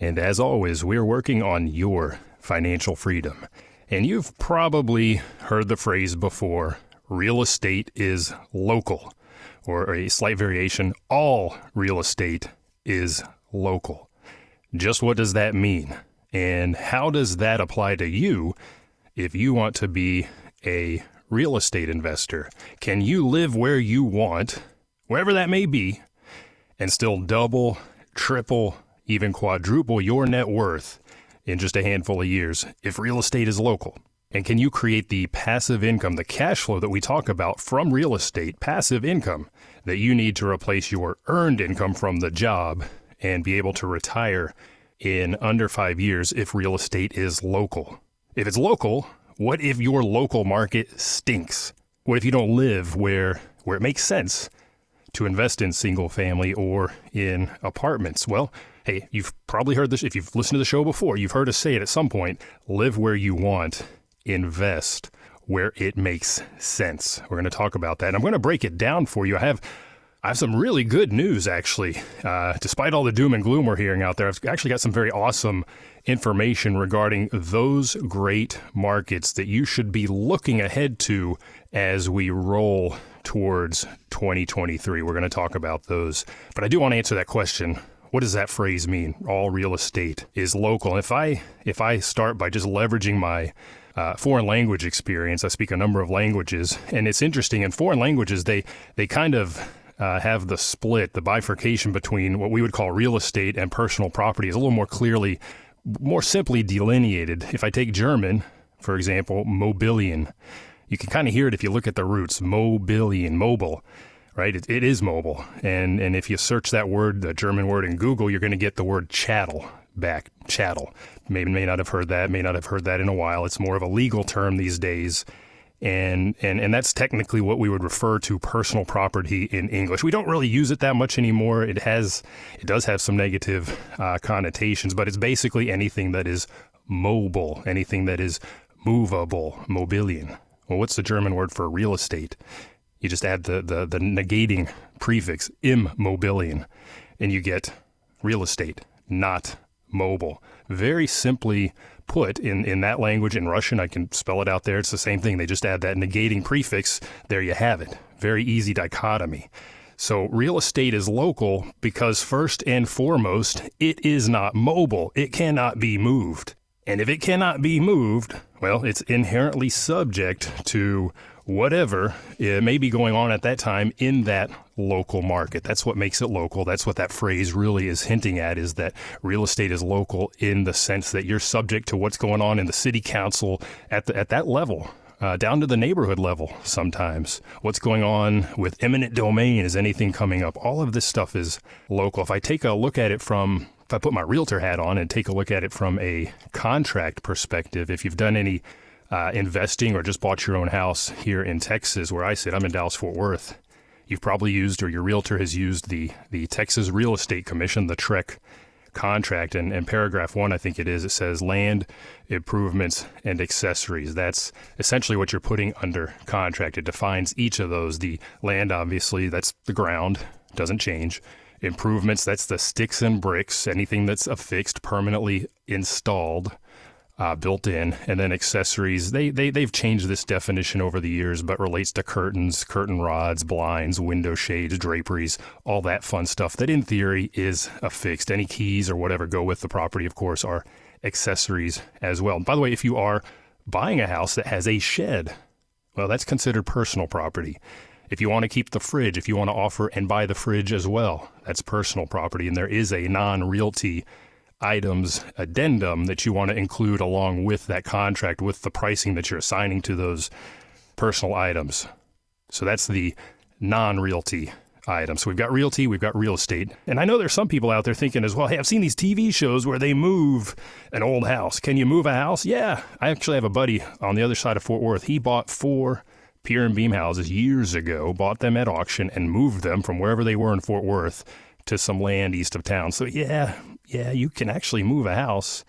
And as always, we're working on your financial freedom. And you've probably heard the phrase before real estate is local, or a slight variation all real estate is local. Just what does that mean? And how does that apply to you if you want to be a real estate investor? Can you live where you want, wherever that may be, and still double, triple, even quadruple your net worth in just a handful of years if real estate is local? And can you create the passive income, the cash flow that we talk about from real estate, passive income that you need to replace your earned income from the job and be able to retire in under five years if real estate is local? If it's local, what if your local market stinks? What if you don't live where where it makes sense to invest in single family or in apartments? Well, Hey, you've probably heard this. If you've listened to the show before, you've heard us say it at some point live where you want, invest where it makes sense. We're going to talk about that. And I'm going to break it down for you. I have. I have some really good news, actually. Uh, despite all the doom and gloom we're hearing out there, I've actually got some very awesome information regarding those great markets that you should be looking ahead to as we roll towards 2023. We're going to talk about those. But I do want to answer that question what does that phrase mean? All real estate is local. if I if I start by just leveraging my uh, foreign language experience, I speak a number of languages, and it's interesting. In foreign languages, they they kind of uh, have the split, the bifurcation between what we would call real estate and personal property is a little more clearly, more simply delineated. If I take German, for example, mobilien, you can kind of hear it if you look at the roots, mobilien, mobile right? It, it is mobile. And, and if you search that word, the German word in Google, you're going to get the word chattel back. Chattel. Maybe may not have heard that, may not have heard that in a while. It's more of a legal term these days. And, and, and that's technically what we would refer to personal property in English. We don't really use it that much anymore. It has, it does have some negative uh, connotations, but it's basically anything that is mobile, anything that is movable, mobilien. Well, what's the German word for real estate? You just add the, the, the negating prefix, immobilien, and you get real estate, not mobile. Very simply put in, in that language in Russian, I can spell it out there. It's the same thing. They just add that negating prefix. There you have it. Very easy dichotomy. So, real estate is local because, first and foremost, it is not mobile. It cannot be moved. And if it cannot be moved, well, it's inherently subject to whatever it may be going on at that time in that local market. That's what makes it local. That's what that phrase really is hinting at is that real estate is local in the sense that you're subject to what's going on in the city council at the, at that level. Uh, down to the neighborhood level sometimes. What's going on with eminent domain? Is anything coming up? All of this stuff is local. If I take a look at it from if I put my realtor hat on and take a look at it from a contract perspective, if you've done any uh, investing or just bought your own house here in Texas, where I sit, I'm in Dallas Fort Worth. You've probably used, or your realtor has used the the Texas Real Estate Commission, the TREC contract, and, and paragraph one, I think it is, it says land improvements and accessories. That's essentially what you're putting under contract. It defines each of those. The land, obviously, that's the ground, doesn't change. Improvements, that's the sticks and bricks, anything that's affixed, permanently installed uh, built in, and then accessories. They, they they've changed this definition over the years, but relates to curtains, curtain rods, blinds, window shades, draperies, all that fun stuff. That in theory is affixed. Any keys or whatever go with the property, of course, are accessories as well. By the way, if you are buying a house that has a shed, well, that's considered personal property. If you want to keep the fridge, if you want to offer and buy the fridge as well, that's personal property. And there is a non realty items addendum that you want to include along with that contract with the pricing that you're assigning to those personal items. So that's the non realty item. So we've got realty, we've got real estate. And I know there's some people out there thinking as well, hey, I've seen these TV shows where they move an old house. Can you move a house? Yeah. I actually have a buddy on the other side of Fort Worth. He bought four pier and beam houses years ago, bought them at auction, and moved them from wherever they were in Fort Worth to some land east of town. So, yeah, yeah, you can actually move a house.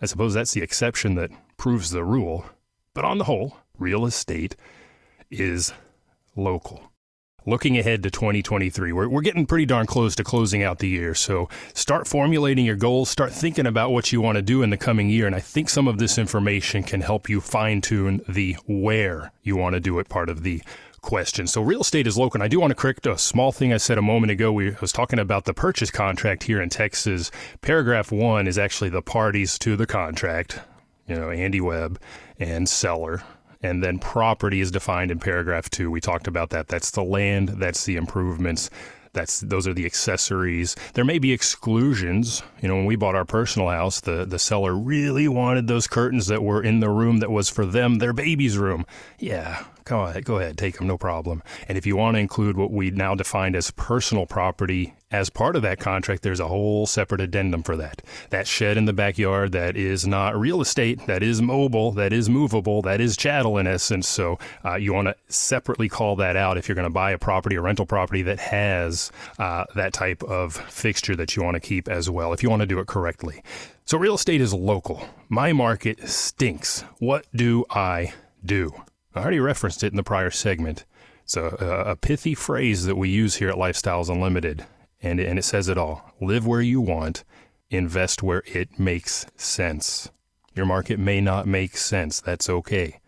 I suppose that's the exception that proves the rule. But on the whole, real estate is local. Looking ahead to 2023, we're, we're getting pretty darn close to closing out the year. So start formulating your goals, start thinking about what you want to do in the coming year. And I think some of this information can help you fine tune the where you want to do it part of the question. So real estate is local. And I do want to correct a small thing I said a moment ago. We was talking about the purchase contract here in Texas. Paragraph one is actually the parties to the contract. You know, Andy Webb and seller. And then property is defined in paragraph two. We talked about that. That's the land, that's the improvements, that's those are the accessories. There may be exclusions. You know, when we bought our personal house, the, the seller really wanted those curtains that were in the room that was for them, their baby's room. Yeah, go ahead, go ahead, take them, no problem. And if you want to include what we now defined as personal property as part of that contract, there's a whole separate addendum for that. That shed in the backyard that is not real estate, that is mobile, that is movable, that is chattel in essence. So uh, you want to separately call that out if you're going to buy a property, a rental property that has uh, that type of fixture that you want to keep as well, if you want to do it correctly. So real estate is local. My market stinks. What do I do? I already referenced it in the prior segment. It's a, a pithy phrase that we use here at Lifestyles Unlimited and and it says it all. Live where you want, invest where it makes sense. Your market may not make sense. That's okay.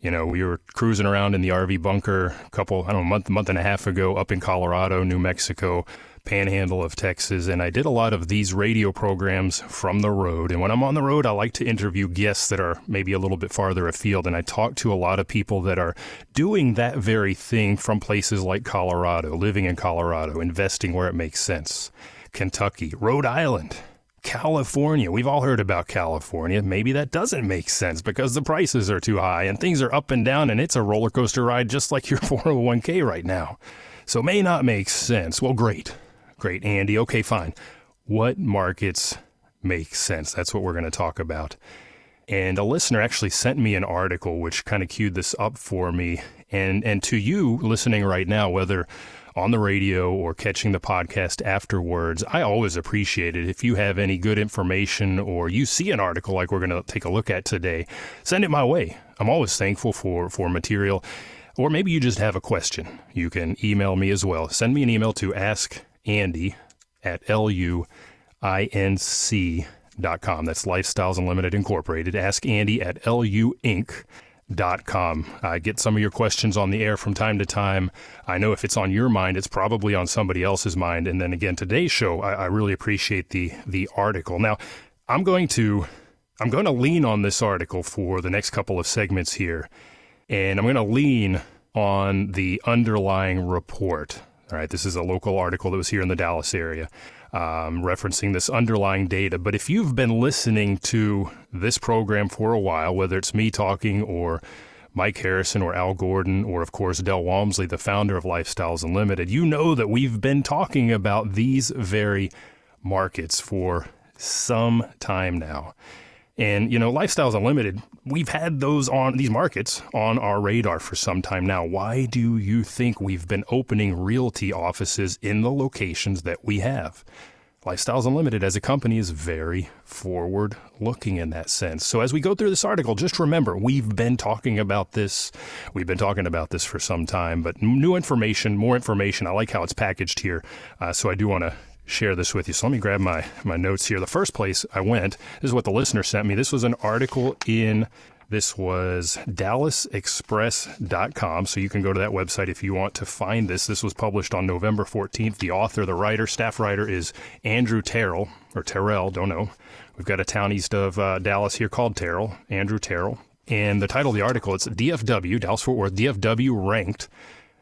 You know, we were cruising around in the RV bunker a couple, I don't know, month, month and a half ago up in Colorado, New Mexico, panhandle of Texas, and I did a lot of these radio programs from the road. And when I'm on the road, I like to interview guests that are maybe a little bit farther afield. And I talk to a lot of people that are doing that very thing from places like Colorado, living in Colorado, investing where it makes sense. Kentucky, Rhode Island, California. We've all heard about California. Maybe that doesn't make sense because the prices are too high and things are up and down and it's a roller coaster ride just like your 401k right now. So may not make sense. Well, great. Great, Andy. Okay, fine. What markets make sense? That's what we're going to talk about. And a listener actually sent me an article which kind of queued this up for me. And and to you listening right now, whether on the radio or catching the podcast afterwards, I always appreciate it. If you have any good information or you see an article like we're going to take a look at today, send it my way. I'm always thankful for for material. Or maybe you just have a question. You can email me as well. Send me an email to ask Andy at luinc.com. That's Lifestyles Unlimited Incorporated. Ask Andy at luinc.com. I get some of your questions on the air from time to time. I know if it's on your mind, it's probably on somebody else's mind. And then again, today's show, I, I really appreciate the the article. Now, I'm going to I'm going to lean on this article for the next couple of segments here, and I'm going to lean on the underlying report. All right, this is a local article that was here in the Dallas area um, referencing this underlying data. But if you've been listening to this program for a while, whether it's me talking or Mike Harrison or Al Gordon, or of course Del Walmsley, the founder of Lifestyles Unlimited, you know that we've been talking about these very markets for some time now. And, you know, Lifestyles Unlimited, we've had those on these markets on our radar for some time now. Why do you think we've been opening realty offices in the locations that we have? Lifestyles Unlimited as a company is very forward looking in that sense. So as we go through this article, just remember we've been talking about this. We've been talking about this for some time, but new information, more information. I like how it's packaged here. Uh, so I do want to share this with you. So let me grab my, my notes here. The first place I went, this is what the listener sent me. This was an article in this was dallasexpress.com. So you can go to that website if you want to find this. This was published on November 14th. The author, the writer, staff writer is Andrew Terrell, or Terrell, don't know We've got a town east of uh, Dallas here called Terrell, Andrew Terrell. And the title of the article, it's DFW, Dallas Fort Worth, DFW ranked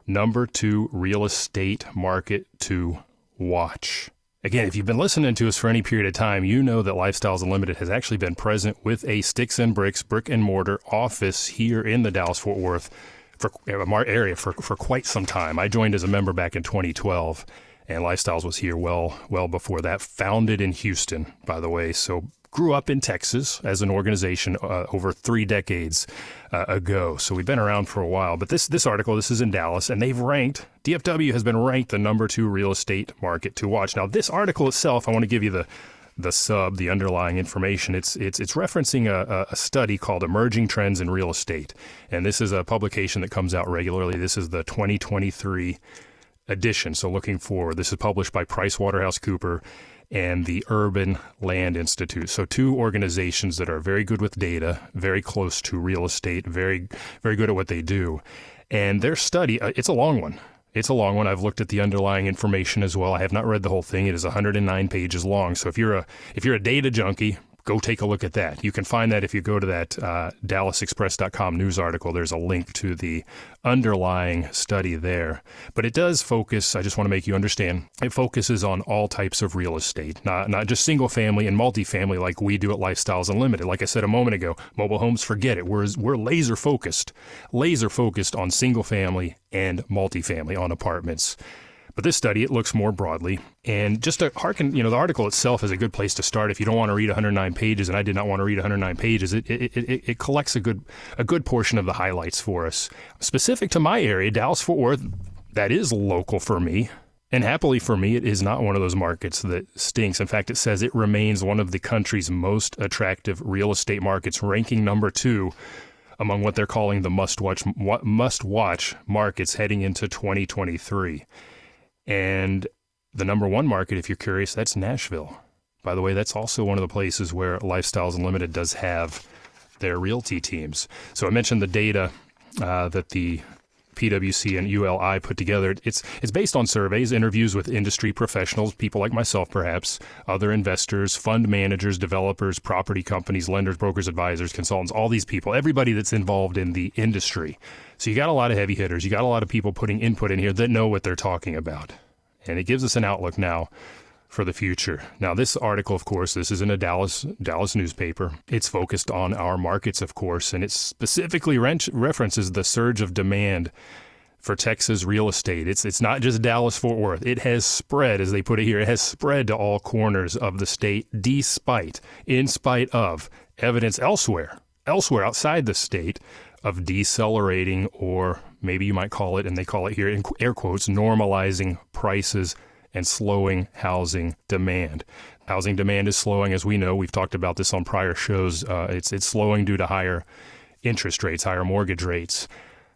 number two real estate market to watch. Again, if you've been listening to us for any period of time, you know that Lifestyles Unlimited has actually been present with a sticks and bricks, brick and mortar office here in the Dallas Fort Worth for uh, area for, for quite some time. I joined as a member back in 2012, and Lifestyles was here well well before that. Founded in Houston, by the way, so grew up in Texas as an organization uh, over three decades uh, ago. So we've been around for a while. But this this article, this is in Dallas, and they've ranked DFW has been ranked the number two real estate market to watch. Now, this article itself, I want to give you the the sub, the underlying information. It's it's it's referencing a, a study called Emerging Trends in Real Estate, and this is a publication that comes out regularly. This is the 2023 edition. So looking forward, this is published by PricewaterhouseCooper and the Urban Land Institute. So two organizations that are very good with data, very close to real estate, very very good at what they do. And their study, uh, it's a long one. It's a long one. I've looked at the underlying information as well. I have not read the whole thing. It is 109 pages long. So if you're a if you're a data junkie, go take a look at that. You can find that if you go to that uh, DallasExpress.com news article. There's a link to the underlying study there. But it does focus, I just want to make you understand, it focuses on all types of real estate, not, not just single family and multifamily like we do at Lifestyles Unlimited. Like I said a moment ago, mobile homes, forget it. We're, we're laser focused, laser focused on single family and multifamily on apartments. But this study, it looks more broadly. And just to hearken, you know, the article itself is a good place to start. If you don't want to read 109 pages, and I did not want to read 109 pages, it, it, it, it collects a good, a good portion of the highlights for us. Specific to my area, Dallas Fort Worth, that is local for me. And happily for me, it is not one of those markets that stinks. In fact, it says it remains one of the country's most attractive real estate markets, ranking number two among what they're calling the must watch must watch markets heading into 2023. And the number one market, if you're curious, that's Nashville. By the way, that's also one of the places where Lifestyles Unlimited does have their realty teams. So I mentioned the data uh, that the PwC and ULI put together. It's it's based on surveys, interviews with industry professionals, people like myself, perhaps, other investors, fund managers, developers, property companies, lenders, brokers, advisors, consultants, all these people, everybody that's involved in the industry. So you got a lot of heavy hitters. You got a lot of people putting input in here that know what they're talking about. And it gives us an outlook now for the future. Now, this article, of course, this is in a Dallas Dallas newspaper. It's focused on our markets, of course, and it specifically references the surge of demand for Texas real estate. It's it's not just Dallas Fort Worth. It has spread, as they put it here, it has spread to all corners of the state, despite, in spite of evidence elsewhere, elsewhere outside the state of decelerating, or maybe you might call it, and they call it here in air quotes, normalizing prices and slowing housing demand. Housing demand is slowing, as we know. We've talked about this on prior shows. Uh, it's it's slowing due to higher interest rates, higher mortgage rates.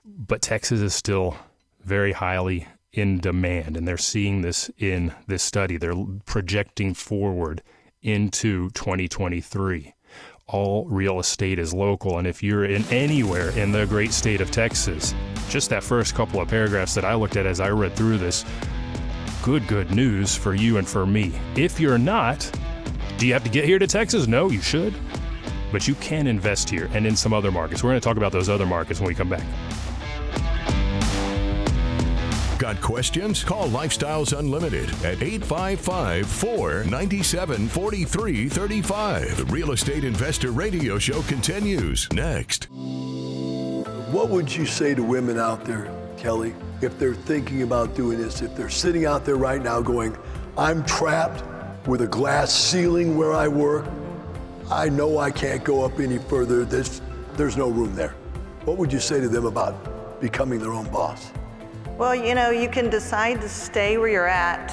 But Texas is still very highly in demand, and they're seeing this in this study. They're projecting forward into 2023 all real estate is local. And if you're in anywhere in the great state of Texas, just that first couple of paragraphs that I looked at as I read through this, good, good news for you and for me. If you're not, do you have to get here to Texas? No, you should. But you can invest here and in some other markets. We're going to talk about those other markets when we come back. Got questions? Call Lifestyles Unlimited at 855 497 4335. The Real Estate Investor Radio Show continues next. What would you say to women out there, Kelly, if they're thinking about doing this? If they're sitting out there right now going, I'm trapped with a glass ceiling where I work. I know I can't go up any further. There's, there's no room there. What would you say to them about becoming their own boss? Well, you know, you can decide to stay where you're at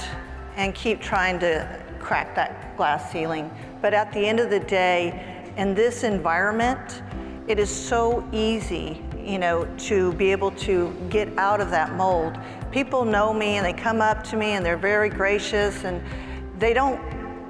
and keep trying to crack that glass ceiling. But at the end of the day, in this environment, it is so easy, you know, to be able to get out of that mold. People know me and they come up to me and they're very gracious and they don't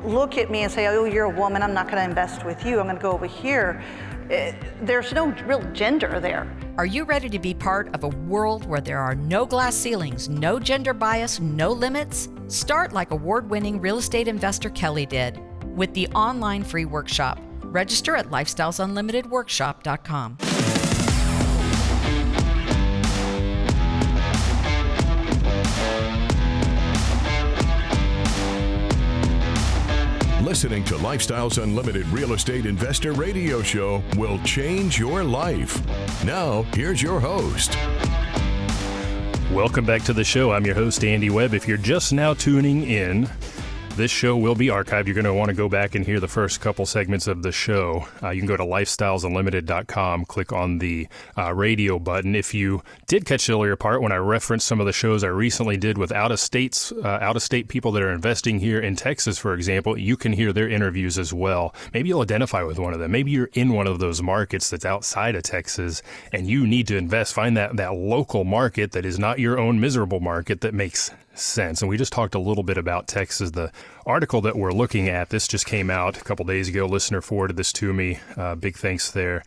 look at me and say, oh, you're a woman, I'm not going to invest with you, I'm going to go over here. Eh, there's no real gender there. Are you ready to be part of a world where there are no glass ceilings, no gender bias, no limits? Start like award winning real estate investor Kelly did. with the online free workshop. Register at lifestylesunlimitedworkshop.com. Listening to Lifestyles Unlimited Real Estate Investor Radio Show will change your life. Now, here's your host. Welcome back to the show. I'm your host, Andy Webb. If you're just now tuning in, this show will be archived. You're going to want to go back and hear the first couple segments of the show. Uh, you can go to lifestylesunlimited.com, click on the uh, radio button. If you did catch the earlier part when I referenced some of the shows I recently did with out of states, uh, out of state people that are investing here in Texas, for example, you can hear their interviews as well. Maybe you'll identify with one of them. Maybe you're in one of those markets that's outside of Texas and you need to invest. Find that, that local market that is not your own miserable market that makes sense. And we just talked a little bit about Texas. The article that we're looking at, this just came out a couple days ago. Listener forwarded this to me. Uh, big thanks there.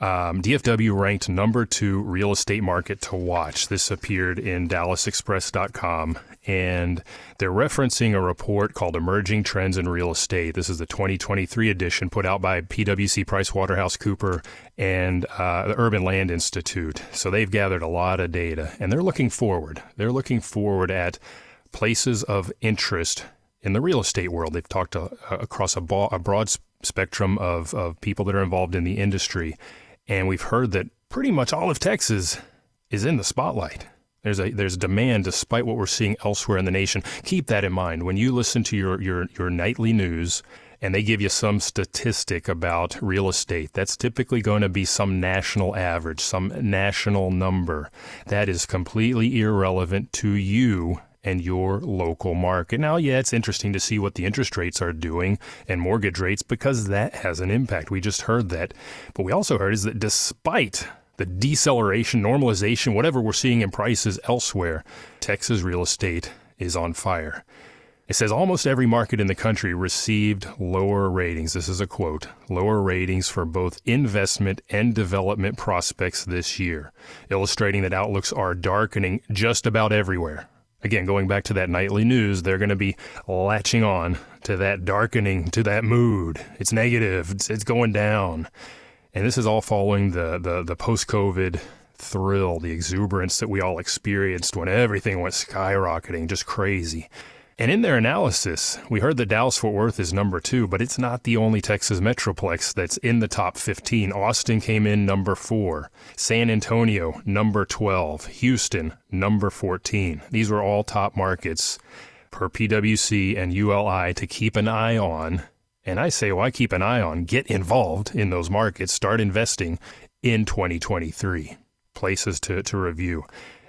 Um, DFW ranked number two real estate market to watch. This appeared in DallasExpress.com, and they're referencing a report called Emerging Trends in Real Estate. This is the 2023 edition put out by PwC PricewaterhouseCooper and uh, the Urban Land Institute. So they've gathered a lot of data, and they're looking forward. They're looking forward at places of interest in the real estate world. They've talked to, uh, across a, a broad spectrum of, of people that are involved in the industry and we've heard that pretty much all of Texas is in the spotlight. There's a there's demand despite what we're seeing elsewhere in the nation. Keep that in mind when you listen to your your your nightly news and they give you some statistic about real estate. That's typically going to be some national average, some national number. That is completely irrelevant to you and your local market. Now, yeah, it's interesting to see what the interest rates are doing and mortgage rates because that has an impact. We just heard that. But we also heard is that despite the deceleration, normalization, whatever we're seeing in prices elsewhere, Texas real estate is on fire. It says almost every market in the country received lower ratings. This is a quote lower ratings for both investment and development prospects this year, illustrating that outlooks are darkening just about everywhere. Again, going back to that nightly news, they're going to be latching on to that darkening, to that mood. It's negative. It's, it's going down. And this is all following the, the, the post COVID thrill, the exuberance that we all experienced when everything went skyrocketing, just crazy. And in their analysis, we heard that Dallas Fort Worth is number two, but it's not the only Texas Metroplex that's in the top 15. Austin came in number four, San Antonio, number 12, Houston, number 14. These were all top markets per PwC and ULI to keep an eye on. And I say, why keep an eye on? Get involved in those markets, start investing in 2023. Places to, to review.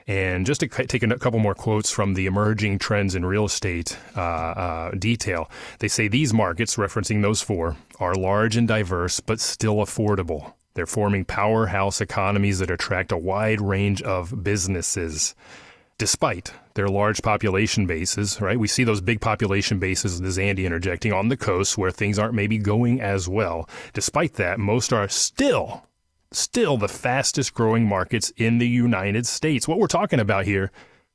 And just to take a couple more quotes from the emerging trends in real estate uh, uh, detail, they say these markets, referencing those four, are large and diverse, but still affordable. They're forming powerhouse economies that attract a wide range of businesses. Despite their large population bases, right? We see those big population bases, this Andy interjecting, on the coast where things aren't maybe going as well. Despite that, most are still still the fastest growing markets in the United States. What we're talking about here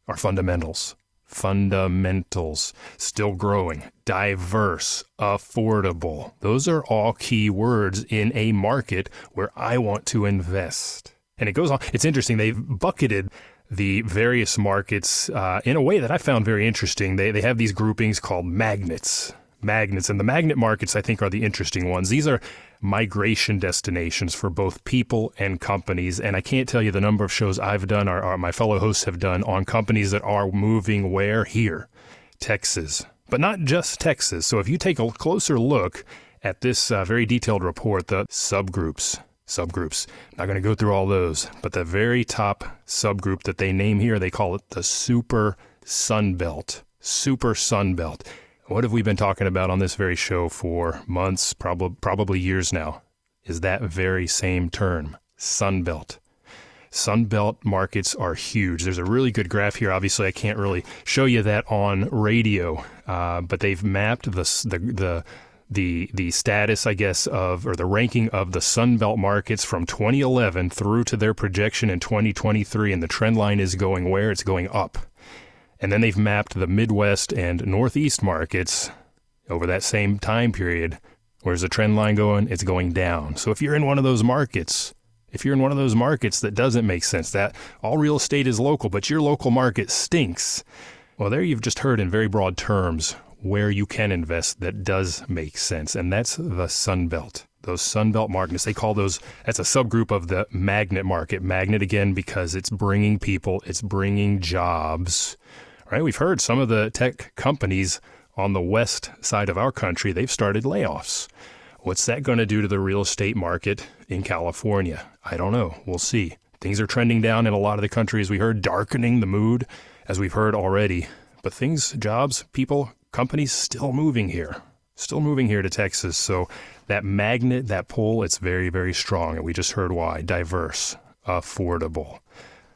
are fundamentals. Fundamentals. Still growing, diverse, affordable. Those are all key words in a market where I want to invest. And it goes on. It's interesting. They've bucketed the various markets uh, in a way that I found very interesting. They, they have these groupings called magnets magnets. And the magnet markets, I think, are the interesting ones. These are migration destinations for both people and companies. And I can't tell you the number of shows I've done, or, or my fellow hosts have done, on companies that are moving where? Here, Texas. But not just Texas. So if you take a closer look at this uh, very detailed report, the subgroups, subgroups. I'm not going to go through all those, but the very top subgroup that they name here, they call it the Super Sunbelt. Super Sunbelt. What have we been talking about on this very show for months, prob- probably years now? Is that very same term, Sunbelt. Sunbelt markets are huge. There's a really good graph here. Obviously, I can't really show you that on radio, uh, but they've mapped the, the the the the status, I guess, of or the ranking of the Sunbelt markets from 2011 through to their projection in 2023, and the trend line is going where? It's going up. And then they've mapped the Midwest and Northeast markets over that same time period. Where's the trend line going? It's going down. So if you're in one of those markets, if you're in one of those markets that doesn't make sense, that all real estate is local, but your local market stinks, well, there you've just heard in very broad terms where you can invest that does make sense, and that's the Sun Belt. Those Sun Belt markets, they call those, that's a subgroup of the magnet market. Magnet again, because it's bringing people, it's bringing jobs, right? We've heard some of the tech companies on the west side of our country, they've started layoffs. What's that going to do to the real estate market in California? I don't know. We'll see. Things are trending down in a lot of the country, as we heard, darkening the mood, as we've heard already. But things, jobs, people, companies still moving here, still moving here to Texas. So that magnet, that pull, it's very, very strong. And we just heard why diverse, affordable,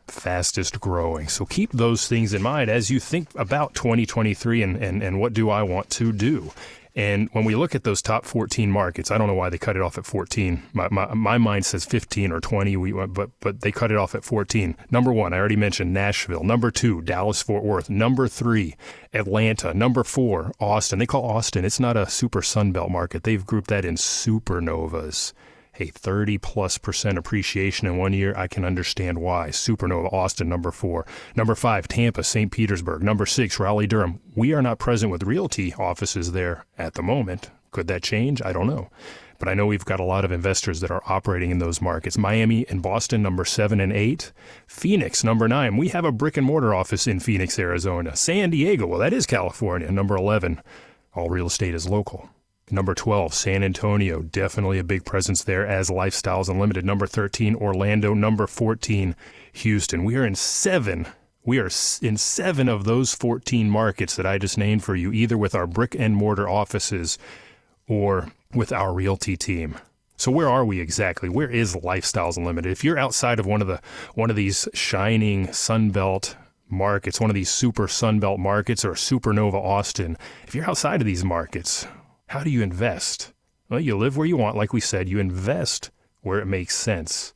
fastest growing. So keep those things in mind as you think about 2023 and, and, and what do I want to do. And when we look at those top 14 markets, I don't know why they cut it off at 14. My, my, my mind says 15 or 20, we, but, but they cut it off at 14. Number one, I already mentioned Nashville. Number two, Dallas Fort Worth. Number three, Atlanta. Number four, Austin. They call Austin, it's not a super Sunbelt market. They've grouped that in supernovas a 30 plus percent appreciation in one year, I can understand why. Supernova, Austin, number four. Number five, Tampa, St. Petersburg. Number six, Raleigh, Durham. We are not present with realty offices there at the moment. Could that change? I don't know. But I know we've got a lot of investors that are operating in those markets. Miami and Boston, number seven and eight. Phoenix, number nine. We have a brick and mortar office in Phoenix, Arizona. San Diego, well, that is California, number 11. All real estate is local. Number 12, San Antonio, definitely a big presence there as Lifestyles Unlimited. Number 13, Orlando. Number 14, Houston. We are in seven. We are in seven of those 14 markets that I just named for you, either with our brick and mortar offices or with our realty team. So where are we exactly? Where is Lifestyles Unlimited? If you're outside of one of the one of these shining Sunbelt markets, one of these super Sunbelt markets or Supernova Austin, if you're outside of these markets, how do you invest? Well, you live where you want, like we said, you invest where it makes sense.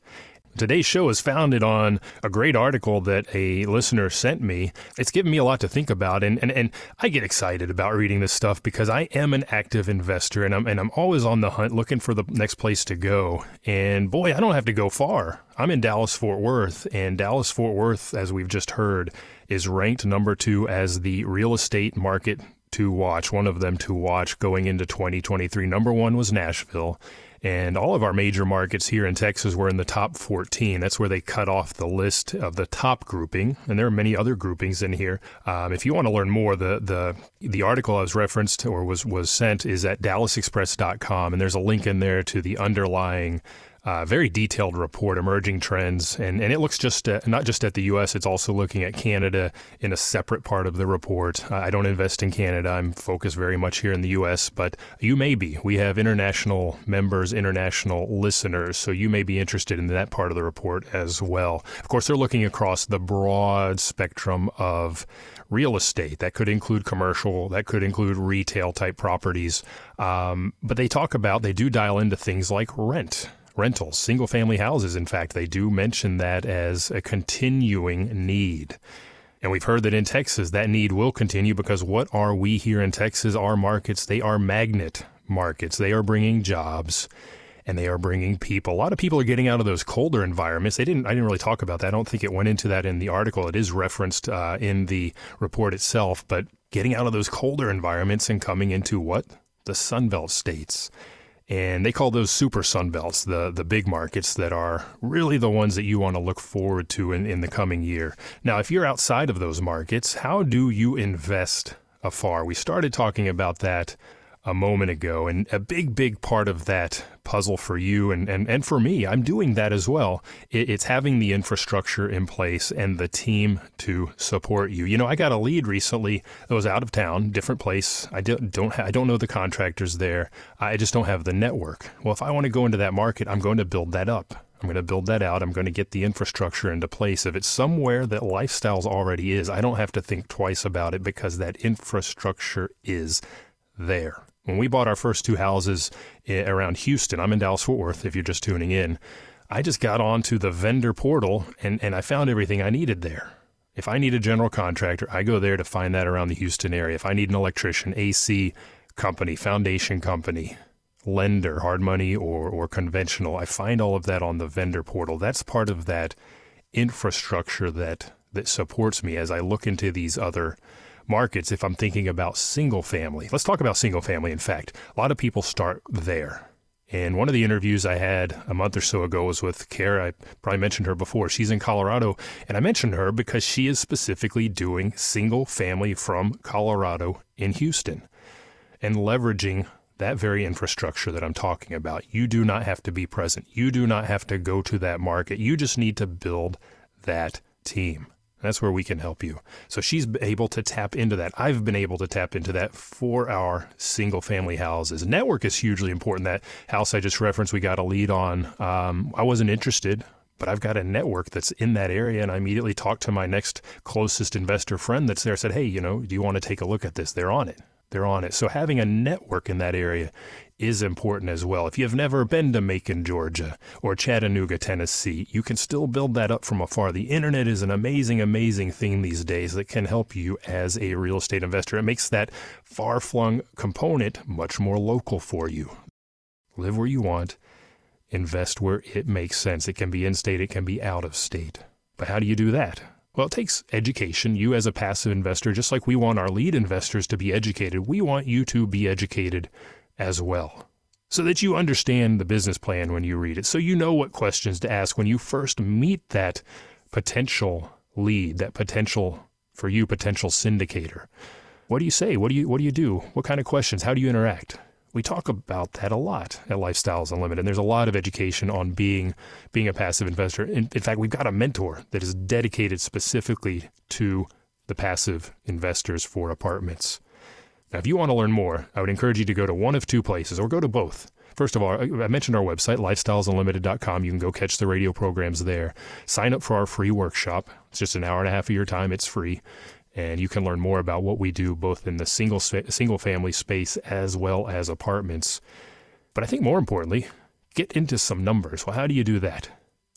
Today's show is founded on a great article that a listener sent me. It's given me a lot to think about, and, and, and I get excited about reading this stuff because I am an active investor and I'm, and I'm always on the hunt looking for the next place to go. And boy, I don't have to go far. I'm in Dallas Fort Worth, and Dallas Fort Worth, as we've just heard, is ranked number two as the real estate market to watch, one of them to watch going into 2023. Number one was Nashville. And all of our major markets here in Texas were in the top 14. That's where they cut off the list of the top grouping, and there are many other groupings in here. Um, if you want to learn more, the the the article I was referenced or was was sent is at DallasExpress.com, and there's a link in there to the underlying uh, very detailed report, emerging trends, and, and it looks just at, not just at the U.S. It's also looking at Canada in a separate part of the report. Uh, I don't invest in Canada. I'm focused very much here in the U.S., but you may be. We have international members, international listeners, so you may be interested in that part of the report as well. Of course, they're looking across the broad spectrum of real estate. That could include commercial, that could include retail type properties. Um, but they talk about, they do dial into things like rent rentals, single family houses. In fact, they do mention that as a continuing need. And we've heard that in Texas, that need will continue because what are we here in Texas? Our markets, they are magnet markets. They are bringing jobs and they are bringing people. A lot of people are getting out of those colder environments. They didn't. I didn't really talk about that. I don't think it went into that in the article. It is referenced uh, in the report itself, but getting out of those colder environments and coming into what the Sunbelt states and they call those super sun belts the the big markets that are really the ones that you want to look forward to in, in the coming year. Now, if you're outside of those markets, how do you invest afar? We started talking about that a moment ago. And a big, big part of that puzzle for you and, and, and for me, I'm doing that as well. It, it's having the infrastructure in place and the team to support you. You know, I got a lead recently that was out of town, different place. I don't, don't ha- I don't know the contractors there. I just don't have the network. Well, if I want to go into that market, I'm going to build that up. I'm going to build that out. I'm going to get the infrastructure into place. If it's somewhere that Lifestyles already is, I don't have to think twice about it because that infrastructure is there. When we bought our first two houses eh, around Houston, I'm in Dallas Fort Worth, if you're just tuning in, I just got onto the vendor portal and, and I found everything I needed there. If I need a general contractor, I go there to find that around the Houston area. If I need an electrician, AC, company, foundation company, lender, hard money or, or conventional, I find all of that on the vendor portal. That's part of that infrastructure that, that supports me as I look into these other markets if I'm thinking about single family. Let's talk about single family. In fact, a lot of people start there. And one of the interviews I had a month or so ago was with Kara. I probably mentioned her before. She's in Colorado. And I mentioned her because she is specifically doing single family from Colorado in Houston and leveraging that very infrastructure that I'm talking about. You do not have to be present. You do not have to go to that market. You just need to build that team. That's where we can help you. So she's able to tap into that. I've been able to tap into that for our single family houses. Network is hugely important. That house I just referenced, we got a lead on. Um, I wasn't interested, but I've got a network that's in that area. And I immediately talked to my next closest investor friend that's there. Said, Hey, you know, do you want to take a look at this? They're on it they're on it. So having a network in that area is important as well. If you've never been to Macon, Georgia or Chattanooga, Tennessee, you can still build that up from afar. The internet is an amazing, amazing thing these days that can help you as a real estate investor. It makes that far flung component much more local for you. Live where you want, invest where it makes sense. It can be in state, it can be out of state. But how do you do that? Well, it takes education. You, as a passive investor, just like we want our lead investors to be educated, we want you to be educated as well. So that you understand the business plan when you read it. So you know what questions to ask when you first meet that potential lead, that potential, for you, potential syndicator. What do you say? What do you, what do you do? What kind of questions? How do you interact? We talk about that a lot at Lifestyles Unlimited. And there's a lot of education on being being a passive investor. In, in fact, we've got a mentor that is dedicated specifically to the passive investors for apartments. Now, if you want to learn more, I would encourage you to go to one of two places or go to both. First of all, I mentioned our website, lifestylesunlimited.com. You can go catch the radio programs there. Sign up for our free workshop. It's just an hour and a half of your time. It's free and you can learn more about what we do both in the single single family space as well as apartments. But I think more importantly, get into some numbers. Well, how do you do that?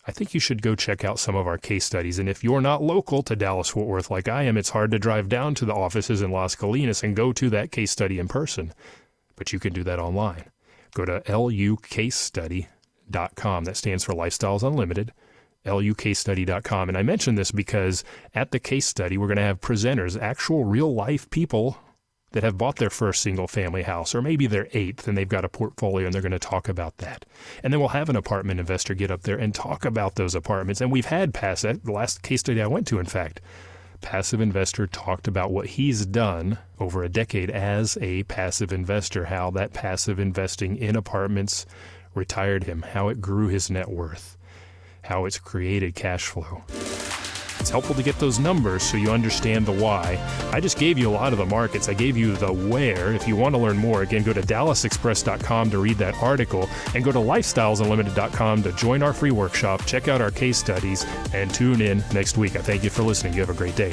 I think you should go check out some of our case studies. And if you're not local to Dallas Fort Worth like I am, it's hard to drive down to the offices in Las Colinas and go to that case study in person. But you can do that online. Go to lucasestudy.com. That stands for Lifestyles Unlimited lucasestudy.com. And I mention this because at the case study, we're going to have presenters, actual real life people that have bought their first single family house or maybe their eighth and they've got a portfolio and they're going to talk about that. And then we'll have an apartment investor get up there and talk about those apartments. And we've had past that, the last case study I went to, in fact, passive investor talked about what he's done over a decade as a passive investor, how that passive investing in apartments retired him, how it grew his net worth how it's created cash flow. It's helpful to get those numbers so you understand the why. I just gave you a lot of the markets. I gave you the where. If you want to learn more, again, go to dallasexpress.com to read that article and go to lifestylesunlimited.com to join our free workshop, check out our case studies, and tune in next week. I thank you for listening. You have a great day.